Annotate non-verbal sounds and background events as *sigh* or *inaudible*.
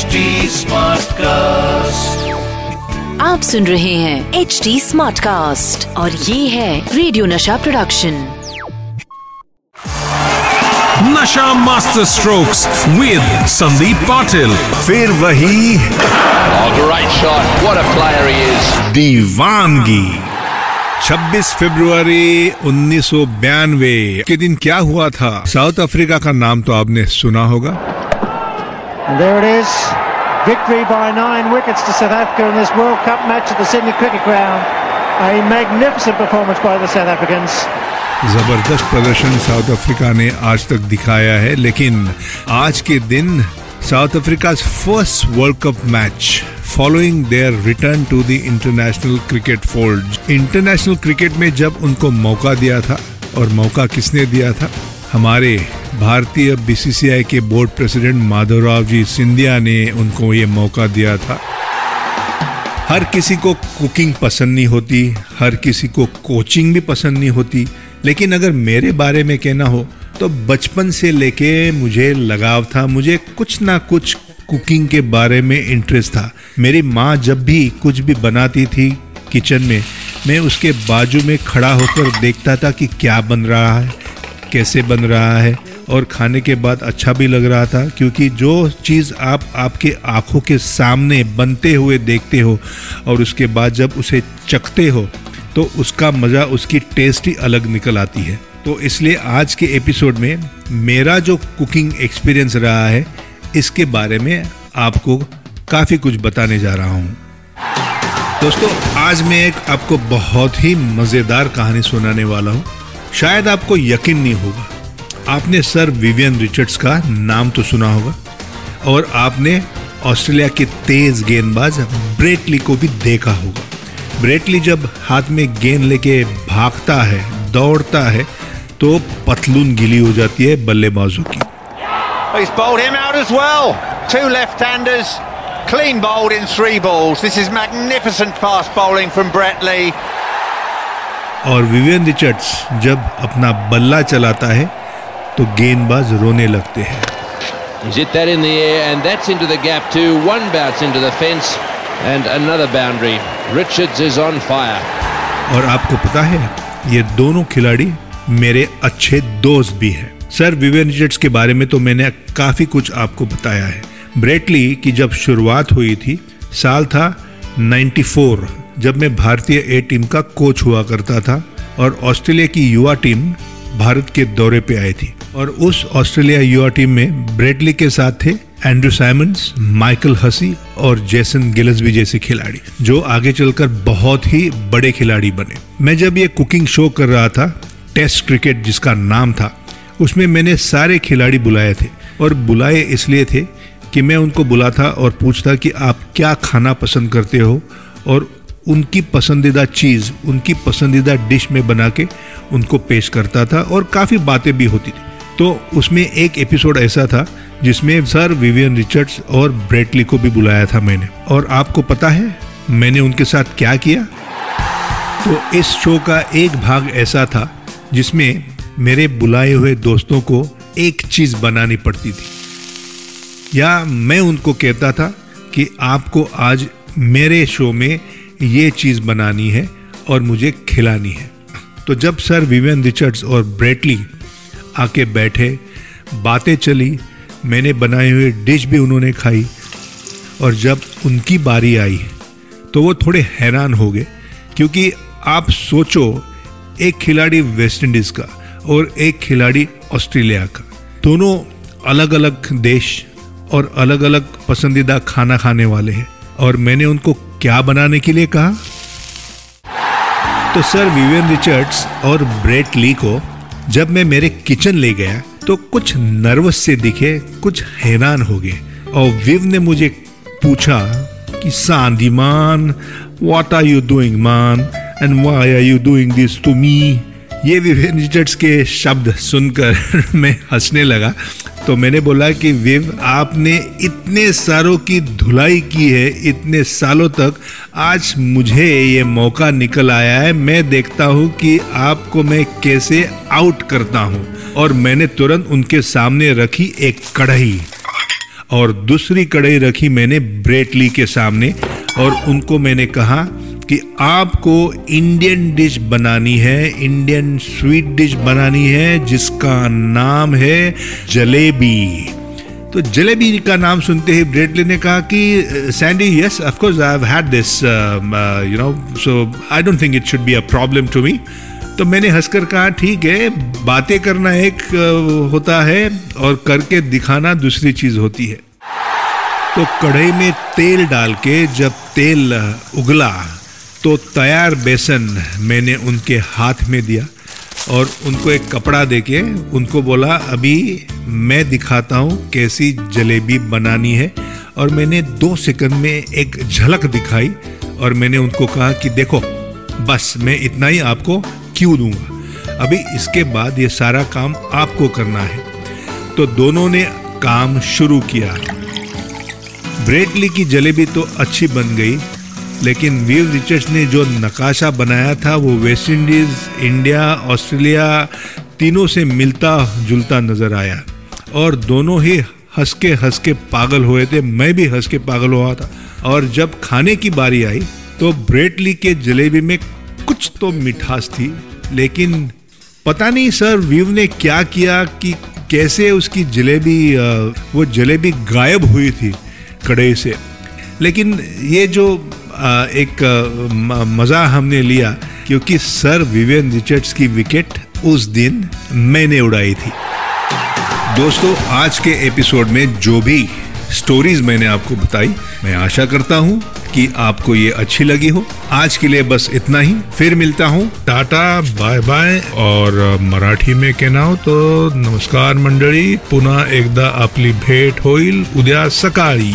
HD Smartcast. आप सुन रहे हैं एच डी स्मार्ट कास्ट और ये है रेडियो नशा प्रोडक्शन नशा Master Strokes with Sandeep Patil फिर वही दीवानगी। 26 फरवरी 1992 के दिन क्या हुआ था? साउथ अफ्रीका का नाम तो आपने सुना होगा। And there it is. Victory by nine wickets to South Africa in this World Cup match at the Sydney Cricket Ground. A magnificent performance by the South Africans. ज़बरदस्त प्रदर्शन साउथ अफ्रीका ने आज तक दिखाया है लेकिन आज के दिन South Africa first World Cup match following their return to the international cricket fold international cricket में जब उनको मौका दिया था और मौका किसने दिया था हमारे भारतीय बीसीसीआई के बोर्ड प्रेसिडेंट माधवराव जी सिंधिया ने उनको ये मौका दिया था। हर किसी को कुकिंग पसंद नहीं होती, हर किसी को कोचिंग भी पसंद नहीं होती, लेकिन अगर मेरे बारे में कहना हो तो बचपन से लेके मुझे लगाव था, मुझे कुछ ना कुछ कुकिंग के बारे में इंटरेस्ट था। मेरी माँ जब भी कुछ भी बनाती थी किचन में, मैं उसके बाजू में खड़ा होकर देखता था कि क्या बन रहा है। कैसे बन रहा है और खाने के बाद अच्छा भी लग रहा था, क्योंकि जो चीज़ आप आपके आँखों के सामने बनते हुए देखते हो और उसके बाद जब उसे चखते हो तो उसका मज़ा, उसकी टेस्ट ही अलग निकल आती है। तो इसलिए आज के एपिसोड में मेरा जो कुकिंग एक्सपीरियंस रहा है, इसके बारे में आपको काफ़ी कुछ बताने जा रहा हूँ। दोस्तों, आज मैं एक आपको बहुत ही मज़ेदार कहानी सुनाने वाला हूँ। शायद आपको यकीन नहीं होगा आपने सर विवियन रिचर्ड्स का नाम तो सुना होगा और आपने ऑस्ट्रेलिया के तेज गेंदबाज ब्रेटली को भी देखा होगा ब्रेटली जब हाथ में गेंद लेके भागता है दौड़ता है तो पतलून गिली हो जाती है बल्लेबाजों की He's bowled him out as well. Two left-handers, clean bowled in three balls. This is magnificent fast bowling from Brett Lee. और विवियन रिचर्ड्स जब अपना बल्ला चलाता है तो गेंदबाज रोने लगते हैं He's hit that in the air, and that's into the gap too. One bounce into the fence, and another boundary. Richards is on fire. और आपको पता है ये दोनों खिलाड़ी मेरे अच्छे दोस्त भी हैं सर विवियन रिचर्ड्स के बारे में तो मैंने काफ़ी कुछ आपको बताया है ब्रेटली की जब शुरुआत हुई थी साल था 94 जब मैं भारतीय ए टीम का कोच हुआ करता था और ऑस्ट्रेलिया की युवा टीम भारत के दौरे पे आई थी। और उस ऑस्ट्रेलिया युवा टीम में ब्रेटली के साथ थे एंड्रू साइमंड्स माइकल हसी और जेसन गिलसबी जैसे खिलाड़ी, जो आगे चलकर बहुत ही बड़े खिलाड़ी बने। मैं जब ये कुकिंग शो कर रहा था टेस्ट क्रिकेट जिसका नाम था, उसमें मैंने सारे खिलाड़ी बुलाए थे और बुलाए इसलिए थे कि मैं उनको बुलाता और पूछता कि आप क्या खाना पसंद करते हो और उनकी पसंदीदा चीज़, उनकी पसंदीदा डिश में बना के उनको पेश करता था और काफ़ी बातें भी होती थी। तो उसमें एक एपिसोड ऐसा था जिसमें सर विवियन रिचर्ड्स और ब्रेटली को भी बुलाया था मैंने। और आपको पता है मैंने उनके साथ क्या किया? तो इस शो का एक भाग ऐसा था जिसमें मेरे बुलाए हुए दोस्तों को एक चीज़ बनानी पड़ती थी। या मैं उनको कहता था कि आपको आज मेरे शो में ये चीज़ बनानी है और मुझे खिलानी है। तो जब सर विवियन रिचर्ड्स और ब्रेटली आके बैठे, बातें चली, मैंने बनाई हुई डिश भी उन्होंने खाई और जब उनकी बारी आई तो वो थोड़े हैरान हो गए, क्योंकि आप सोचो, एक खिलाड़ी वेस्ट इंडीज का और एक खिलाड़ी ऑस्ट्रेलिया का। दोनों अलग अलग देश और अलग अलग पसंदीदा खाना खाने वाले हैं। और मैंने उनको क्या बनाने के लिए कहा? तो सर विवियन रिचर्ड्स और ब्रेट ली को जब मैं मेरे किचन ले गया तो कुछ नर्वस से दिखे, कुछ हैरान हो गए। और विव ने मुझे पूछा कि Sandy man what are you doing man? And why are you doing this to me ये विवियन रिचर्ड्स के शब्द सुनकर *laughs* मैं हंसने लगा। तो मैंने बोला कि विव, आपने इतने सारों की धुलाई की है, इतने सालों तक, आज मुझे ये मौका निकल आया है, मैं देखता हूँ कि आपको मैं कैसे आउट करता हूँ। और मैंने तुरंत उनके सामने रखी एक कढ़ाई। और दूसरी कढ़ाई रखी मैंने ब्रेटली के सामने, और उनको मैंने कहा कि आपको इंडियन डिश बनानी है इंडियन स्वीट डिश बनानी है जिसका नाम है जलेबी। तो जलेबी का नाम सुनते ही ब्रेडली ने कहा कि Sandy yes of course I have had this you know so I don't think it should be a problem to me तो मैंने हंसकर कहा ठीक है बातें करना एक uh, होता है और करके दिखाना दूसरी चीज़ होती है. तो कढ़ाई में तेल डाल के जब तेल उगला तो तैयार बेसन मैंने उनके हाथ में दिया और उनको एक कपड़ा देके उनको बोला, अभी मैं दिखाता हूँ कैसी जलेबी बनानी है। और मैंने दो सेकंड में एक झलक दिखाई और मैंने उनको कहा कि, देखो, बस मैं इतना ही आपको क्यों दूँगा? अभी इसके बाद ये सारा काम आपको करना है। तो दोनों ने काम शुरू किया। ब्रेडली की जलेबी तो अच्छी बन गई लेकिन वीव रिचर्ड्स ने जो नकाशा बनाया था, वो वेस्ट इंडीज इंडिया ऑस्ट्रेलिया तीनों से मिलता जुलता नज़र आया। और दोनों ही हंस के हंस के पागल हुए थे। मैं भी हंस के पागल हुआ था। और जब खाने की बारी आई तो ब्रेडली के जलेबी में कुछ तो मिठास थी। लेकिन पता नहीं सर वीव ने क्या किया कि कैसे उसकी जलेबी वो जलेबी गायब हुई थी कड़े से। लेकिन ये जो एक मज़ा हमने लिया क्योंकि सर विवियन रिचर्ड्स की विकेट उस दिन मैंने उड़ाई थी। दोस्तों, आज के एपिसोड में जो भी स्टोरीज मैंने आपको बताई, मैं आशा करता हूँ कि आपको ये अच्छी लगी हो। आज के लिए बस इतना ही। फिर मिलता हूँ। टाटा बाय बाय और मराठी में कहना हो तो नमस्कार मंडळी पुन्हा एकदा आपली भेट होईल। उद्या सकाळी।